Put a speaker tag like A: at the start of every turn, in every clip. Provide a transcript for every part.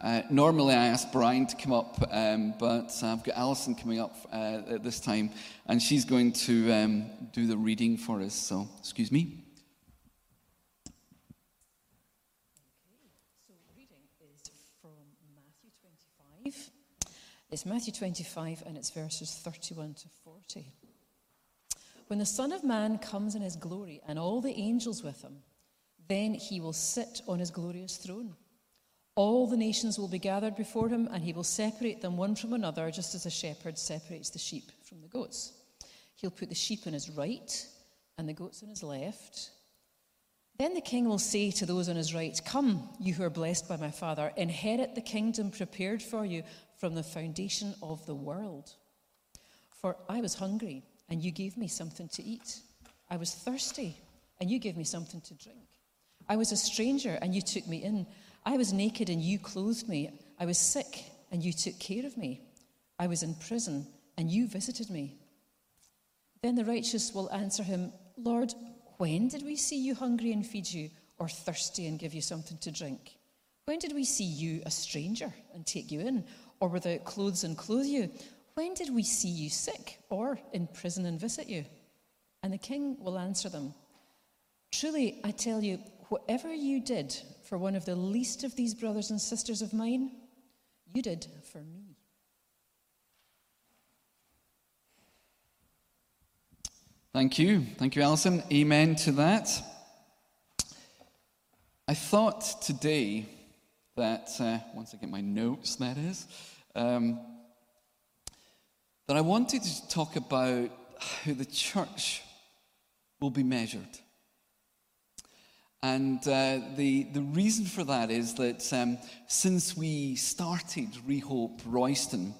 A: Uh, normally, I ask Brian to come up, um, but I've got Alison coming up uh, at this time, and she's going to um, do the reading for us. So, excuse me.
B: So, reading is from Matthew 25. It's Matthew 25, and it's verses 31 to 40. When the Son of Man comes in his glory, and all the angels with him, then he will sit on his glorious throne. All the nations will be gathered before him, and he will separate them one from another, just as a shepherd separates the sheep from the goats. He'll put the sheep on his right and the goats on his left. Then the king will say to those on his right, Come, you who are blessed by my Father, inherit the kingdom prepared for you from the foundation of the world. For I was hungry, and you gave me something to eat. I was thirsty, and you gave me something to drink. I was a stranger, and you took me in. I was naked and you clothed me. I was sick and you took care of me. I was in prison and you visited me. Then the righteous will answer him, Lord, when did we see you hungry and feed you, or thirsty and give you something to drink? When did we see you a stranger and take you in, or without clothes and clothe you? When did we see you sick, or in prison and visit you? And the king will answer them, Truly, I tell you, whatever you did for one of the least of these brothers and sisters of mine, you did for me.
A: Thank you. Thank you, Alison. Amen to that. I thought today that, uh, once I get my notes, that is, um, that I wanted to talk about how the church will be measured. And uh, the, the reason for that is that um, since we started Rehope Royston,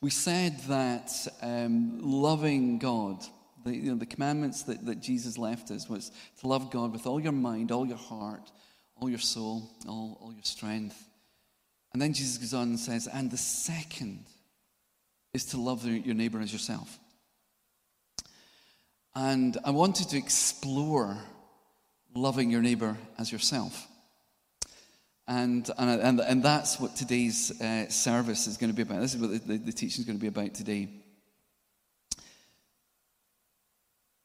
A: we said that um, loving God, the, you know, the commandments that, that Jesus left us was to love God with all your mind, all your heart, all your soul, all, all your strength. And then Jesus goes on and says, and the second is to love your neighbor as yourself. And I wanted to explore loving your neighbor as yourself. And, and, and, and that's what today's uh, service is going to be about. This is what the, the, the teaching is going to be about today.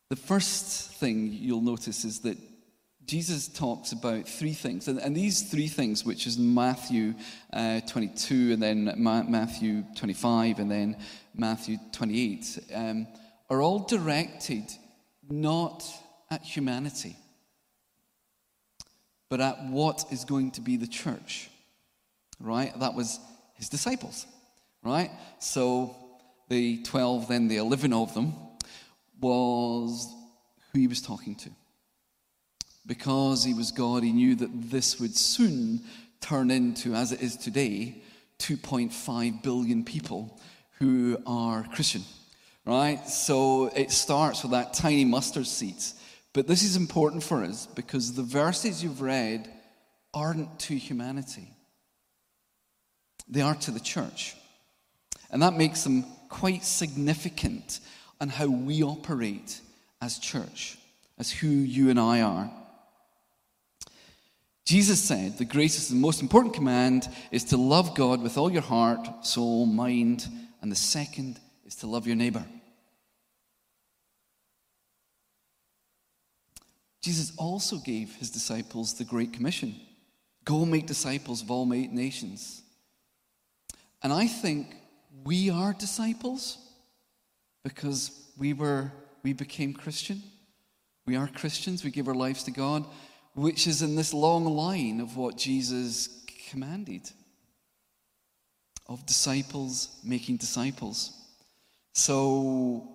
A: The first thing you'll notice is that Jesus talks about three things. And, and these three things, which is Matthew uh, 22, and then Ma- Matthew 25, and then Matthew 28, um, are all directed not at humanity but at what is going to be the church. Right? That was his disciples. Right? So the 12, then the 11 of them, was who he was talking to. Because he was God, he knew that this would soon turn into, as it is today, 2.5 billion people who are Christian. Right? So it starts with that tiny mustard seed but this is important for us because the verses you've read aren't to humanity, they are to the church. And that makes them quite significant on how we operate as church, as who you and I are. Jesus said the greatest and most important command is to love God with all your heart, soul, mind, and the second is to love your neighbor. Jesus also gave his disciples the Great Commission go make disciples of all nations. And I think we are disciples because we were we became Christian. We are Christians, we give our lives to God, which is in this long line of what Jesus commanded of disciples making disciples. So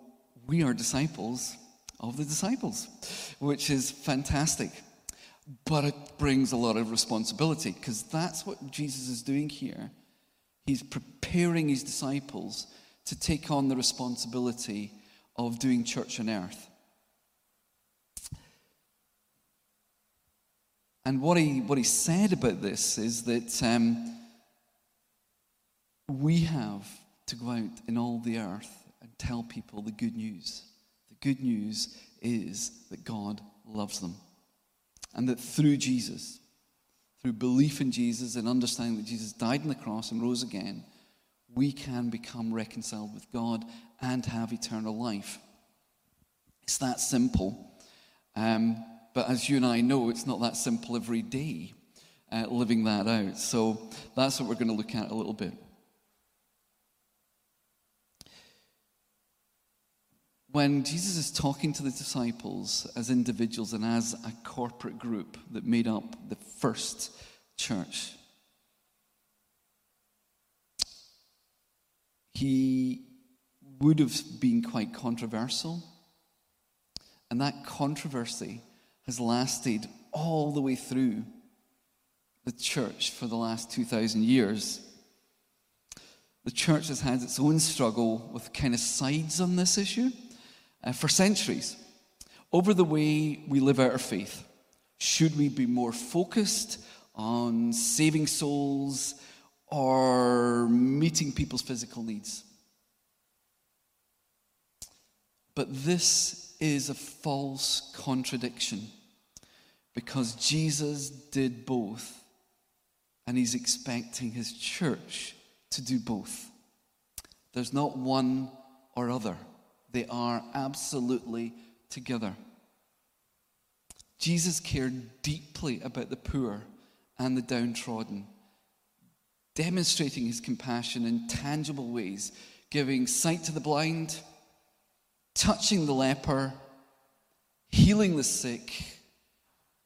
A: we are disciples of the disciples, which is fantastic. But it brings a lot of responsibility because that's what Jesus is doing here. He's preparing his disciples to take on the responsibility of doing church on earth. And what he, what he said about this is that um, we have to go out in all the earth and tell people the good news good news is that God loves them. And that through Jesus, through belief in Jesus and understanding that Jesus died on the cross and rose again, we can become reconciled with God and have eternal life. It's that simple. Um, but as you and I know, it's not that simple every day uh, living that out. So that's what we're going to look at a little bit. When Jesus is talking to the disciples as individuals and as a corporate group that made up the first church, he would have been quite controversial. And that controversy has lasted all the way through the church for the last 2,000 years. The church has had its own struggle with kind of sides on this issue uh, for centuries over the way we live out our faith. Should we be more focused on saving souls or meeting people's physical needs? But this is a false contradiction because Jesus did both, and he's expecting his church to do both. There's not one or other, they are absolutely together. Jesus cared deeply about the poor and the downtrodden, demonstrating his compassion in tangible ways, giving sight to the blind, touching the leper, healing the sick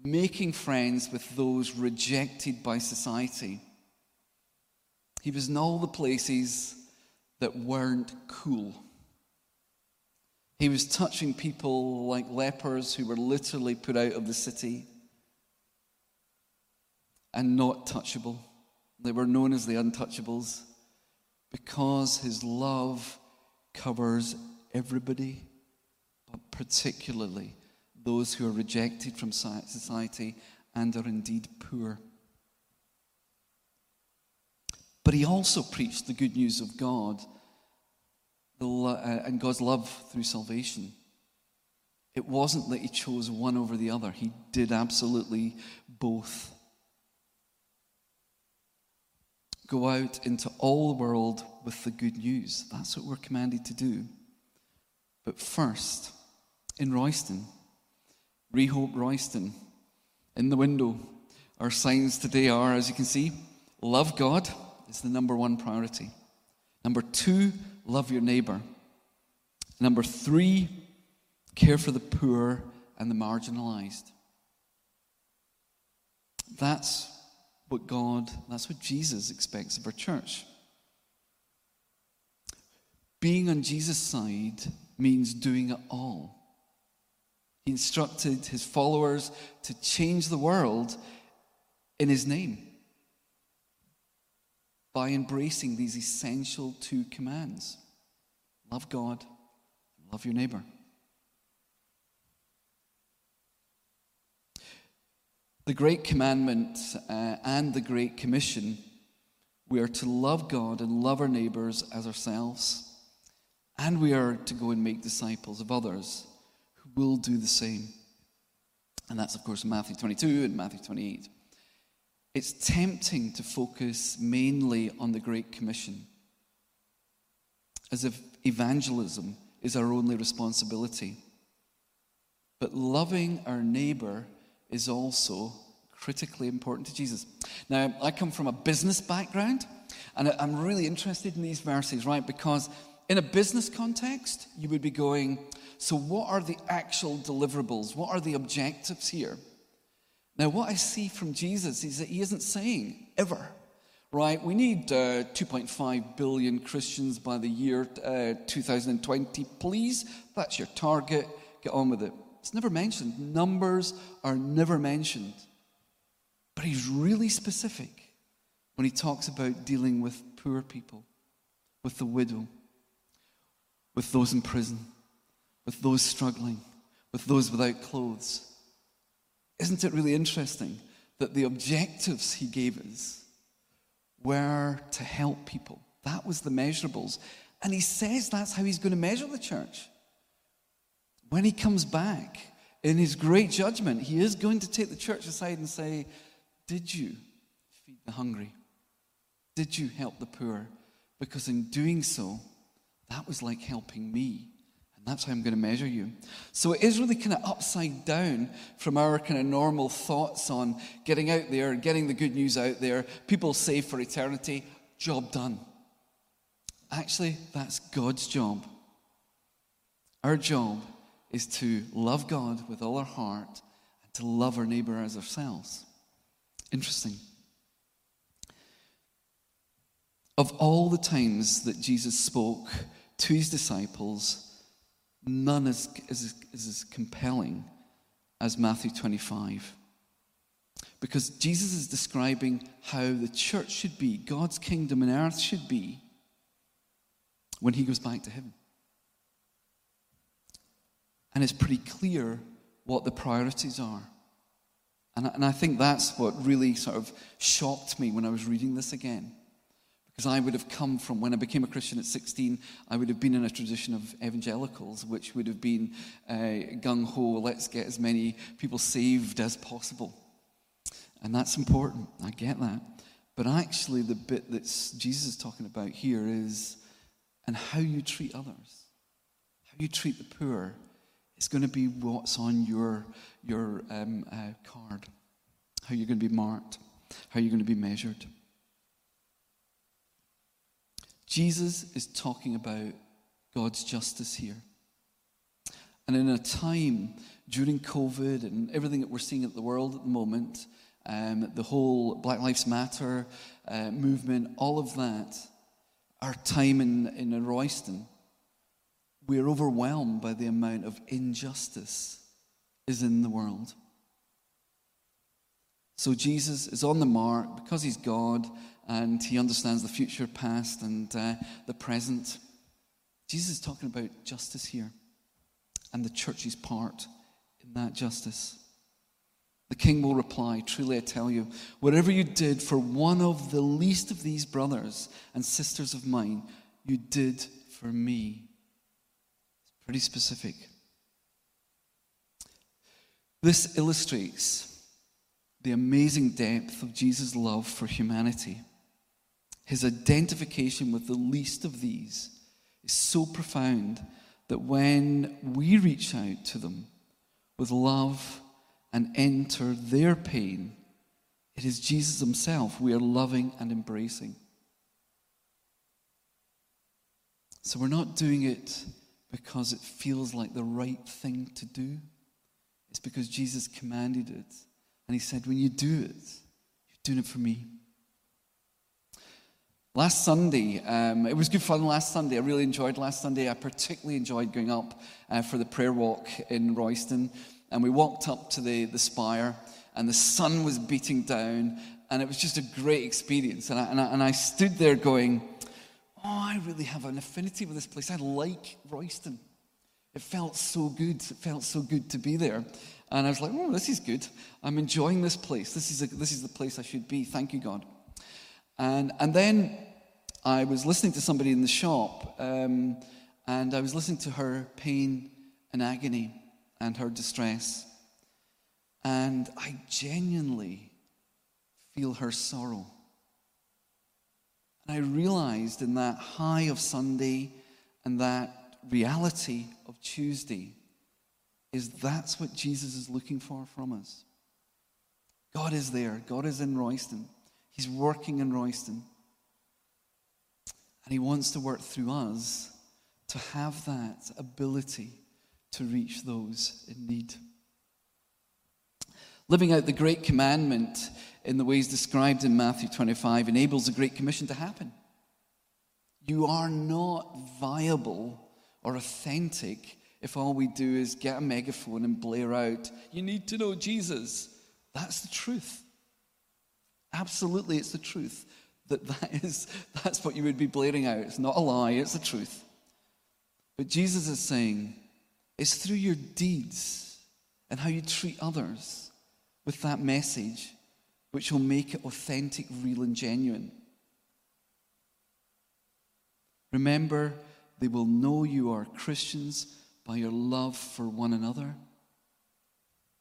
A: making friends with those rejected by society. He was in all the places that weren't cool. He was touching people like lepers who were literally put out of the city and not touchable. They were known as the untouchables because his love covers everybody, but particularly those who are rejected from society and are indeed poor. But he also preached the good news of God Uh, and God's love through salvation. It wasn't that he chose one over the other, he did absolutely both. Go out into all the world with the good news. That's what we're commanded to do. But first, in Royston, Rehope Royston. In the window, our signs today are, as you can see, love God is the number one priority. Number two, love your neighbor. Number three, care for the poor and the marginalized. That's what God, that's what Jesus expects of our church. Being on Jesus' side means doing it all. He instructed his followers to change the world in his name by embracing these essential two commands love God, love your neighbor. The Great Commandment uh, and the Great Commission, we are to love God and love our neighbors as ourselves, and we are to go and make disciples of others who will do the same. And that's, of course, Matthew 22 and Matthew 28. It's tempting to focus mainly on the Great Commission, as if evangelism is our only responsibility. But loving our neighbor is also critically important to Jesus. Now, I come from a business background, and I'm really interested in these verses, right? Because in a business context, you would be going, so, what are the actual deliverables? What are the objectives here? Now, what I see from Jesus is that he isn't saying ever, right? We need uh, 2.5 billion Christians by the year uh, 2020. Please, that's your target. Get on with it. It's never mentioned. Numbers are never mentioned. But he's really specific when he talks about dealing with poor people, with the widow, with those in prison with those struggling, with those without clothes. Isn't it really interesting that the objectives he gave us were to help people? That was the measurables. And he says that's how he's going to measure the church. When he comes back in his great judgment, he is going to take the church aside and say, Did you feed the hungry? Did you help the poor? Because in doing so, that was like helping me. And that's how I'm going to measure you. So it is really kind of upside down from our kind of normal thoughts on getting out there, getting the good news out there, people saved for eternity, job done. Actually, that's God's job. Our job is to love God with all our heart and to love our neighbor as ourselves. Interesting. Of all the times that Jesus spoke to his disciples, none is, is, is as compelling as Matthew 25. Because Jesus is describing how the church should be, God's kingdom and earth should be, when he goes back to heaven. And it's pretty clear what the priorities are. And, and I think that's what really sort of shocked me when I was reading this again. Because I would have come from, when I became a Christian at 16, I would have been in a tradition of evangelicals, which would have been uh, gung ho, let's get as many people saved as possible. And that's important, I get that. But actually, the bit that Jesus is talking about here is, and how you treat others, how you treat the poor, is going to be what's on your, your um, uh, card, how you're going to be marked, how you're going to be measured. Jesus is talking about God's justice here. And in a time during COVID and everything that we're seeing at the world at the moment, um, the whole Black Lives Matter uh, movement, all of that, our time in, in Royston, we're overwhelmed by the amount of injustice is in the world. So Jesus is on the mark because he's God and he understands the future, past, and uh, the present. Jesus is talking about justice here and the church's part in that justice. The king will reply, Truly I tell you, whatever you did for one of the least of these brothers and sisters of mine, you did for me. It's pretty specific. This illustrates the amazing depth of Jesus' love for humanity. His identification with the least of these is so profound that when we reach out to them with love and enter their pain, it is Jesus Himself we are loving and embracing. So we're not doing it because it feels like the right thing to do. It's because Jesus commanded it. And He said, when you do it, you're doing it for me. Last Sunday, um, it was good fun last Sunday. I really enjoyed last Sunday. I particularly enjoyed going up uh, for the prayer walk in Royston. And we walked up to the, the spire, and the sun was beating down, and it was just a great experience. And I, and I, and I stood there going, Oh, I really have an affinity with this place. I like Royston. It felt so good. It felt so good to be there. And I was like, Oh, this is good. I'm enjoying this place. This is, a, this is the place I should be. Thank you, God. And, and then I was listening to somebody in the shop, um, and I was listening to her pain and agony and her distress. And I genuinely feel her sorrow. And I realized in that high of Sunday and that reality of Tuesday is that's what Jesus is looking for from us. God is there. God is in Royston. He's working in Royston. And He wants to work through us to have that ability to reach those in need. Living out the Great Commandment in the ways described in Matthew 25 enables the Great Commission to happen. You are not viable or authentic if all we do is get a megaphone and blare out, You need to know Jesus. That's the truth. Absolutely, it's the truth that, that is, that's what you would be blaring out. It's not a lie, it's the truth. But Jesus is saying it's through your deeds and how you treat others with that message which will make it authentic, real, and genuine. Remember, they will know you are Christians by your love for one another.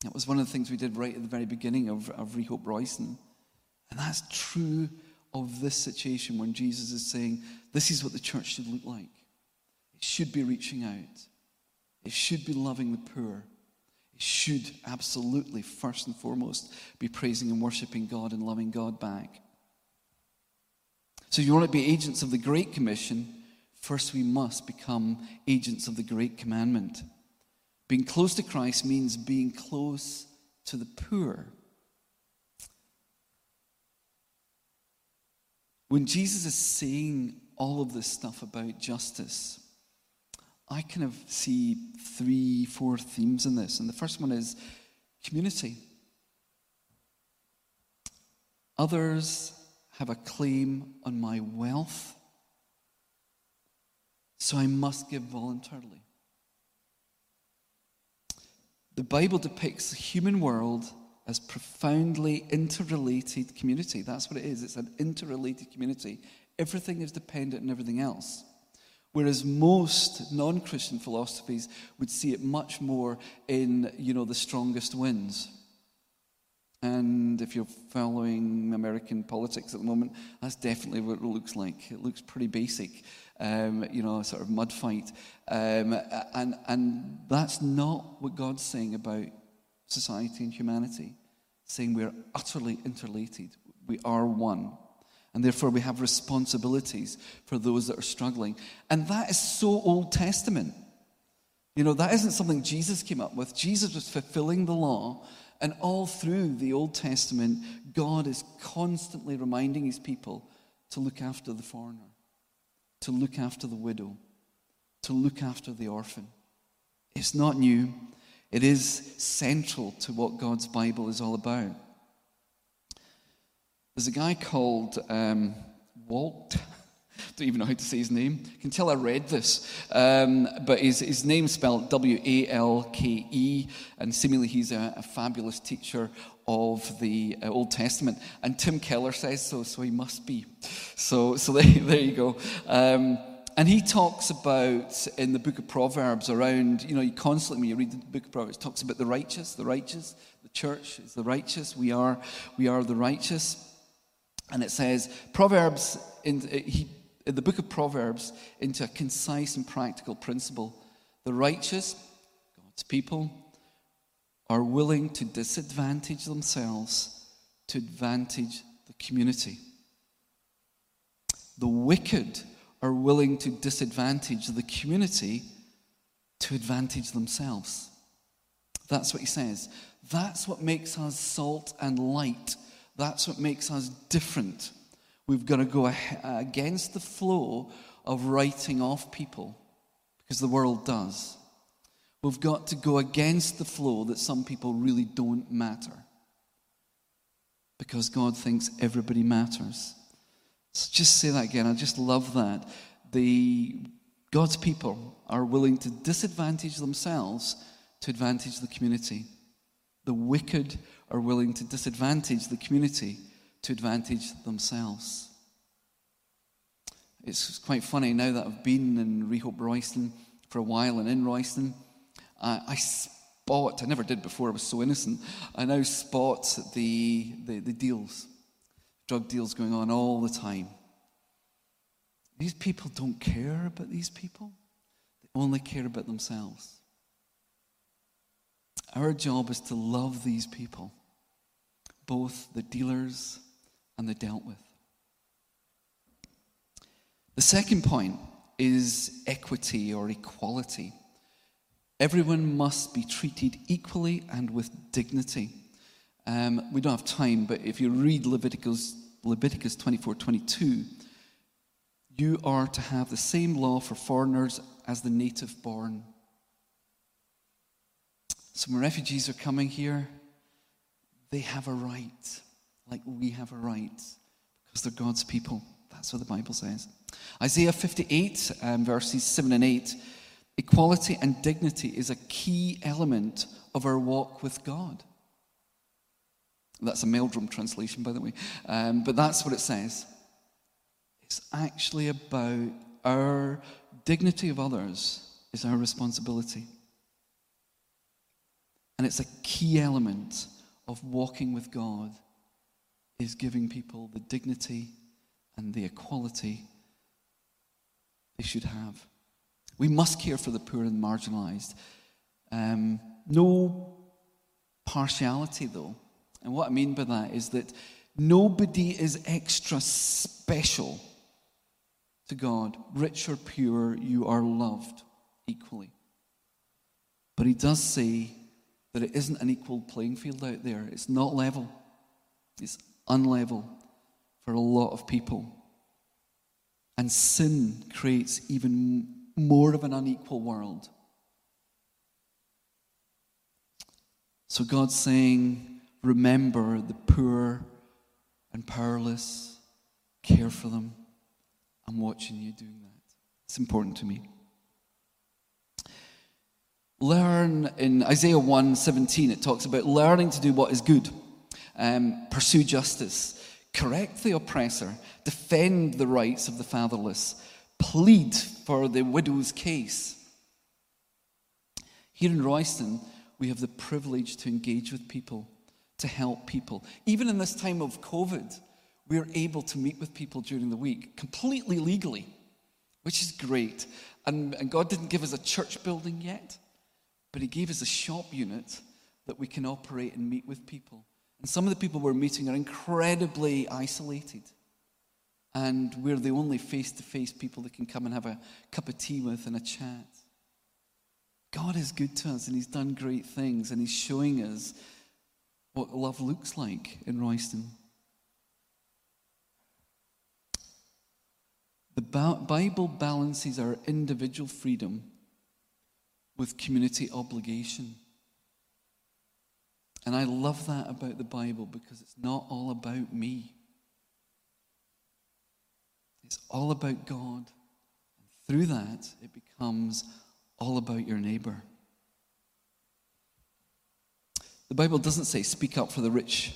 A: That was one of the things we did right at the very beginning of, of Rehope Royston. And that's true of this situation when Jesus is saying, This is what the church should look like. It should be reaching out, it should be loving the poor. It should absolutely, first and foremost, be praising and worshiping God and loving God back. So, if you want to be agents of the Great Commission, first we must become agents of the Great Commandment. Being close to Christ means being close to the poor. When Jesus is saying all of this stuff about justice, I kind of see three, four themes in this. And the first one is community. Others have a claim on my wealth, so I must give voluntarily. The Bible depicts the human world as profoundly interrelated community. That's what it is. It's an interrelated community. Everything is dependent on everything else. Whereas most non-Christian philosophies would see it much more in, you know, the strongest wins. And if you're following American politics at the moment, that's definitely what it looks like. It looks pretty basic, um, you know, a sort of mud fight. Um, and, and that's not what God's saying about society and humanity, saying we're utterly interrelated. We are one. And therefore, we have responsibilities for those that are struggling. And that is so Old Testament. You know, that isn't something Jesus came up with. Jesus was fulfilling the law. And all through the Old Testament, God is constantly reminding his people to look after the foreigner, to look after the widow, to look after the orphan. It's not new, it is central to what God's Bible is all about. There's a guy called um, Walt. Don't even know how to say his name. You can tell I read this. Um, but his, his name's spelled W A L K E, and seemingly he's a, a fabulous teacher of the uh, Old Testament. And Tim Keller says so, so he must be. So, so there, there you go. Um, and he talks about in the book of Proverbs around, you know, you constantly, when you read the book of Proverbs, talks about the righteous, the righteous, the church is the righteous, we are, we are the righteous. And it says, Proverbs, in, he, in the book of Proverbs, into a concise and practical principle. The righteous, God's people, are willing to disadvantage themselves to advantage the community. The wicked are willing to disadvantage the community to advantage themselves. That's what he says. That's what makes us salt and light that's what makes us different. We've got to go against the flow of writing off people because the world does. We've got to go against the flow that some people really don't matter because God thinks everybody matters. Just say that again. I just love that. The God's people are willing to disadvantage themselves to advantage the community. The wicked are willing to disadvantage the community to advantage themselves. It's quite funny now that I've been in Rehope Royston for a while and in Royston, uh, I spot, I never did before, I was so innocent, I now spot the, the, the deals, drug deals going on all the time. These people don't care about these people, they only care about themselves. Our job is to love these people both the dealers and the dealt with. The second point is equity or equality. Everyone must be treated equally and with dignity. Um, we don't have time, but if you read Leviticus, Leviticus 24 22, you are to have the same law for foreigners as the native born. So when refugees are coming here, they have a right, like we have a right, because they're God's people. That's what the Bible says. Isaiah 58, um, verses 7 and 8 equality and dignity is a key element of our walk with God. That's a Meldrum translation, by the way. Um, but that's what it says. It's actually about our dignity of others is our responsibility. And it's a key element of walking with God is giving people the dignity and the equality they should have. We must care for the poor and marginalized. Um, no partiality, though. And what I mean by that is that nobody is extra special to God. Rich or pure, you are loved equally. But he does say that it isn't an equal playing field out there. It's not level, it's unlevel for a lot of people. And sin creates even more of an unequal world. So God's saying, remember the poor and powerless, care for them. I'm watching you doing that. It's important to me. Learn in Isaiah 1 17, it talks about learning to do what is good, um, pursue justice, correct the oppressor, defend the rights of the fatherless, plead for the widow's case. Here in Royston, we have the privilege to engage with people, to help people. Even in this time of COVID, we're able to meet with people during the week completely legally, which is great. And, and God didn't give us a church building yet, but He gave us a shop unit that we can operate and meet with people. And some of the people we're meeting are incredibly isolated. And we're the only face to face people that can come and have a cup of tea with and a chat. God is good to us and He's done great things and He's showing us what love looks like in Royston. The Bible balances our individual freedom with community obligation. And I love that about the Bible because it's not all about me. It's all about God. And through that, it becomes all about your neighbor. The Bible doesn't say speak up for the rich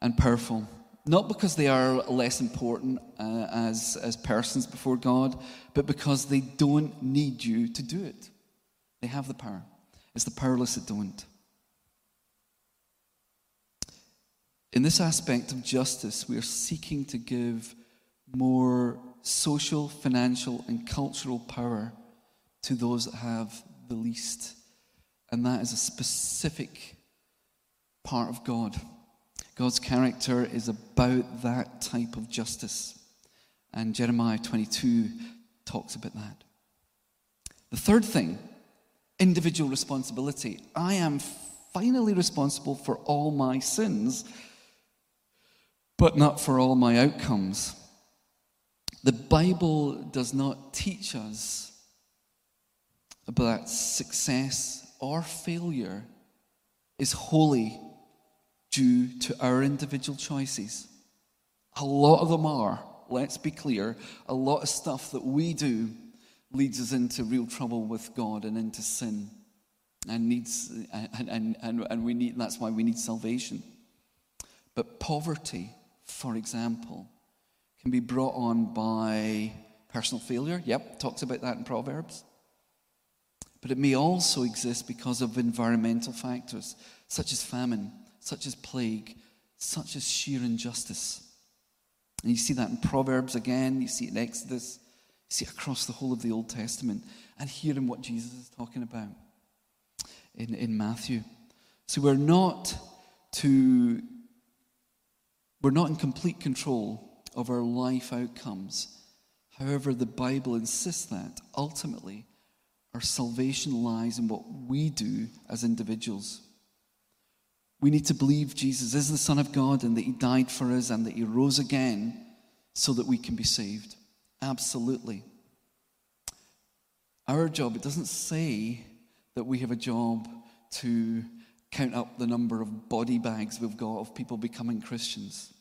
A: and powerful, not because they are less important uh, as, as persons before God, but because they don't need you to do it. They have the power. It's the powerless that don't. In this aspect of justice, we are seeking to give more social, financial, and cultural power to those that have the least. And that is a specific part of God. God's character is about that type of justice. And Jeremiah 22 talks about that. The third thing, individual responsibility. I am finally responsible for all my sins, but not for all my outcomes. The Bible does not teach us but success or failure is wholly due to our individual choices. A lot of them are, let's be clear, a lot of stuff that we do leads us into real trouble with God and into sin. And needs and, and, and, we need that's why we need salvation. But poverty, for example, can be brought on by personal failure. Yep, talks about that in Proverbs but it may also exist because of environmental factors, such as famine, such as plague, such as sheer injustice. And you see that in Proverbs again, you see it in Exodus, you see it across the whole of the Old Testament, and here in what Jesus is talking about in, in Matthew. So we're not to we're not in complete control of our life outcomes. However, the Bible insists that ultimately our salvation lies in what we do as individuals. We need to believe Jesus is the Son of God and that He died for us and that He rose again so that we can be saved. Absolutely. Our job, it doesn't say that we have a job to count up the number of body bags we've got of people becoming Christians.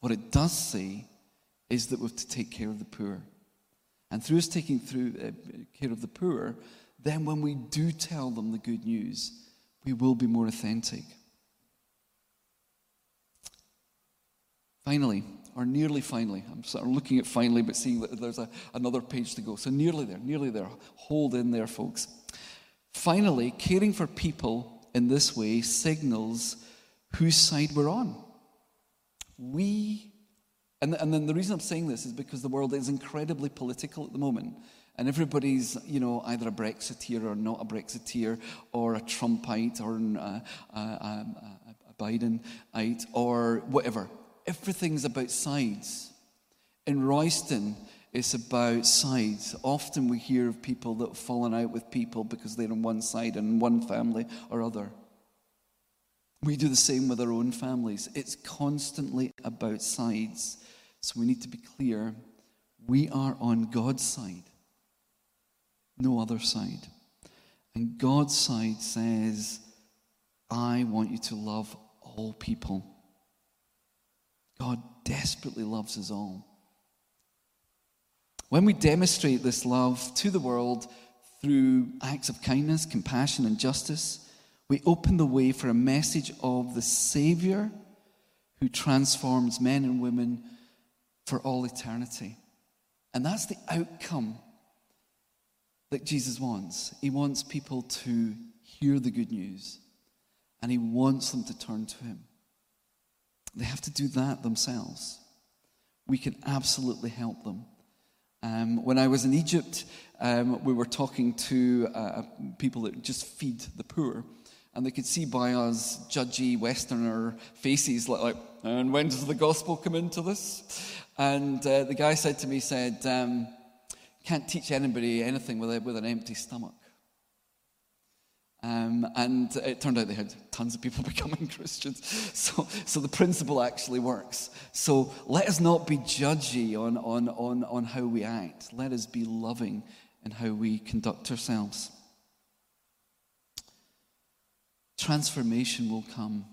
A: What it does say is that we have to take care of the poor. And through us taking through uh, care of the poor, then when we do tell them the good news, we will be more authentic. Finally, or nearly finally, I'm sort of looking at finally, but seeing that there's a, another page to go. So nearly there, nearly there. Hold in there, folks. Finally, caring for people in this way signals whose side we're on. We, and, and then the reason I'm saying this is because the world is incredibly political at the moment. And everybody's, you know, either a Brexiteer or not a Brexiteer, or a Trumpite or a, a, a, a Bidenite, or whatever. Everything's about sides. In Royston, it's about sides. Often we hear of people that have fallen out with people because they're on one side and one family or other. We do the same with our own families. It's constantly about sides. So we need to be clear we are on God's side, no other side. And God's side says, I want you to love all people. God desperately loves us all. When we demonstrate this love to the world through acts of kindness, compassion, and justice, we open the way for a message of the Savior who transforms men and women for all eternity. And that's the outcome that Jesus wants. He wants people to hear the good news, and He wants them to turn to Him. They have to do that themselves. We can absolutely help them. Um, when I was in Egypt, um, we were talking to uh, people that just feed the poor. And they could see by us judgy Westerner faces, like, like and when does the gospel come into this? And uh, the guy said to me, said, um, can't teach anybody anything with, a, with an empty stomach. Um, and it turned out they had tons of people becoming Christians. So, so the principle actually works. So let us not be judgy on, on, on, on how we act. Let us be loving in how we conduct ourselves transformation will come.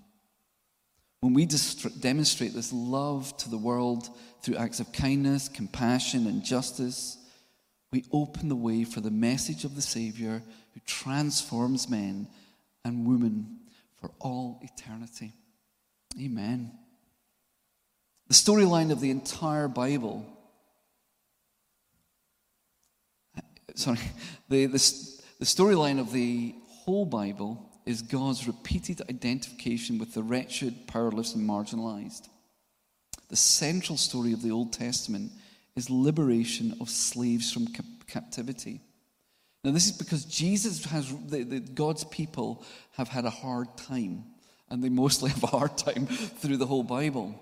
A: When we demonstrate this love to the world through acts of kindness, compassion, and justice, we open the way for the message of the Savior who transforms men and women for all eternity. Amen. The storyline of the entire Bible, uh, sorry, the, the, the storyline of the whole Bible is God's repeated identification with the wretched, powerless, and marginalized. The central story of the Old Testament is liberation of slaves from cap- captivity. Now, this is because Jesus has, the, the, God's people have had a hard time, and they mostly have a hard time through the whole Bible.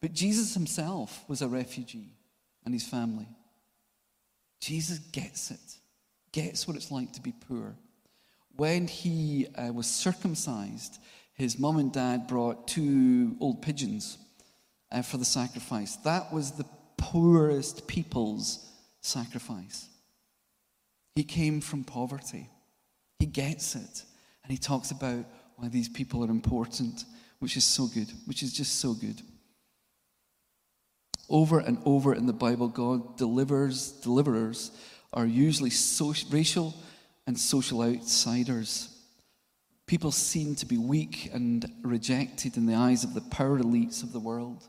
A: But Jesus himself was a refugee and his family. Jesus gets it, gets what it's like to be poor when he uh, was circumcised, his mom and dad brought two old pigeons uh, for the sacrifice. That was the poorest people's sacrifice. He came from poverty. He gets it. And he talks about why these people are important, which is so good, which is just so good. Over and over in the Bible, God delivers, deliverers are usually social, racial and social outsiders. People seen to be weak and rejected in the eyes of the power elites of the world.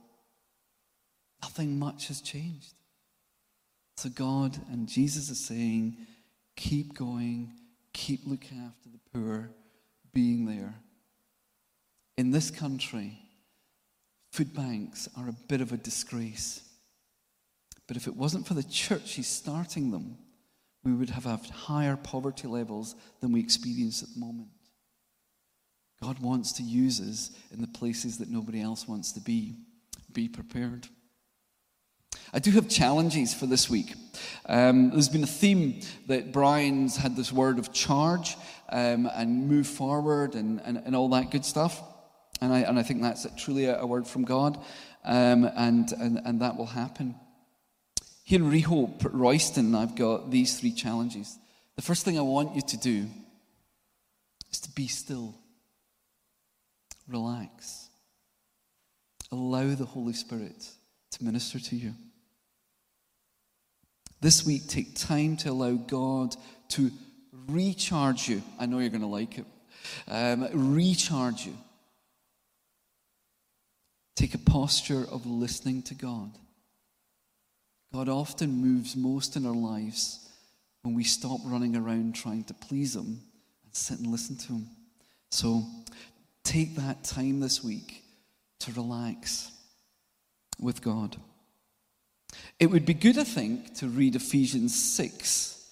A: Nothing much has changed. So God and Jesus is saying, keep going, keep looking after the poor, being there. In this country, food banks are a bit of a disgrace. But if it wasn't for the church, he's starting them we would have had higher poverty levels than we experience at the moment. God wants to use us in the places that nobody else wants to be. Be prepared. I do have challenges for this week. Um, there's been a theme that Brian's had this word of charge um, and move forward and, and, and, all that good stuff. And I, and I think that's truly a, a word from God, um, and, and, and that will happen. Here in Rehope, Royston, I've got these three challenges. The first thing I want you to do is to be still, relax, allow the Holy Spirit to minister to you. This week, take time to allow God to recharge you. I know you're going to like it. Um, recharge you. Take a posture of listening to God. God often moves most in our lives when we stop running around trying to please Him and sit and listen to Him. So take that time this week to relax with God. It would be good, I think, to read Ephesians 6,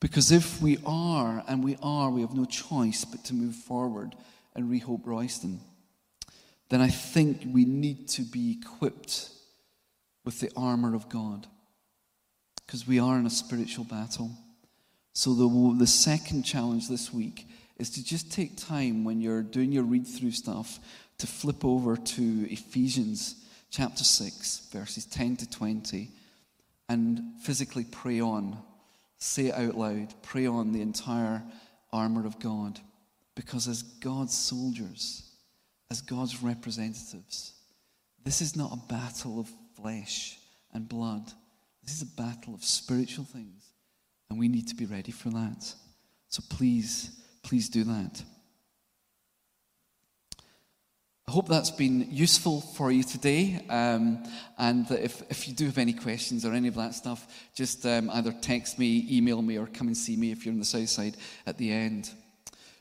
A: because if we are, and we are, we have no choice but to move forward and rehope Royston, then I think we need to be equipped with the armor of God, because we are in a spiritual battle. So, the, the second challenge this week is to just take time when you're doing your read through stuff to flip over to Ephesians chapter 6, verses 10 to 20, and physically pray on. Say it out loud. Pray on the entire armor of God. Because as God's soldiers, as God's representatives, this is not a battle of flesh and blood. This is a battle of spiritual things. And we need to be ready for that. So please, please do that. I hope that's been useful for you today. Um, and if, if you do have any questions or any of that stuff, just um, either text me, email me, or come and see me if you're on the south side at the end.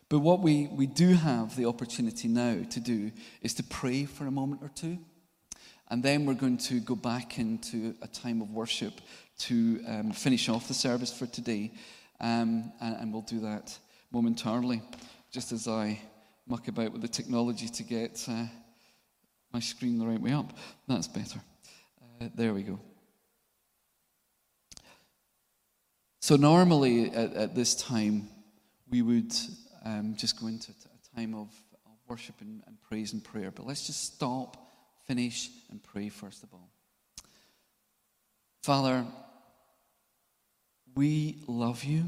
A: But what we, we do have the opportunity now to do is to pray for a moment or two. And then we're going to go back into a time of worship to um, finish off the service for today. Um, and, and we'll do that momentarily, just as I muck about with the technology to get uh, my screen the right way up. That's better. Uh, there we go. So, normally at, at this time, we would um, just go into a time of, of worship and, and praise and prayer. But let's just stop, finish, and pray first of all. Father, we love you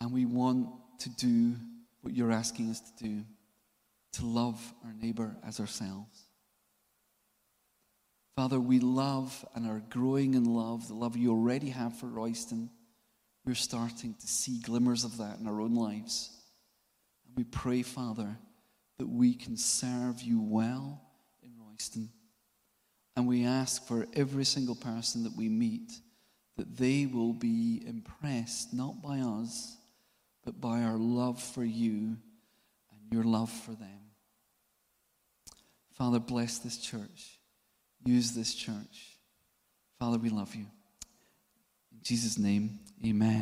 A: and we want to do what you're asking us to do to love our neighbor as ourselves. Father, we love and are growing in love, the love you already have for Royston. We're starting to see glimmers of that in our own lives. And we pray, Father, that we can serve you well in Royston. And we ask for every single person that we meet that they will be impressed not by us but by our love for you and your love for them. Father, bless this church. Use this church. Father, we love you. In Jesus' name, amen.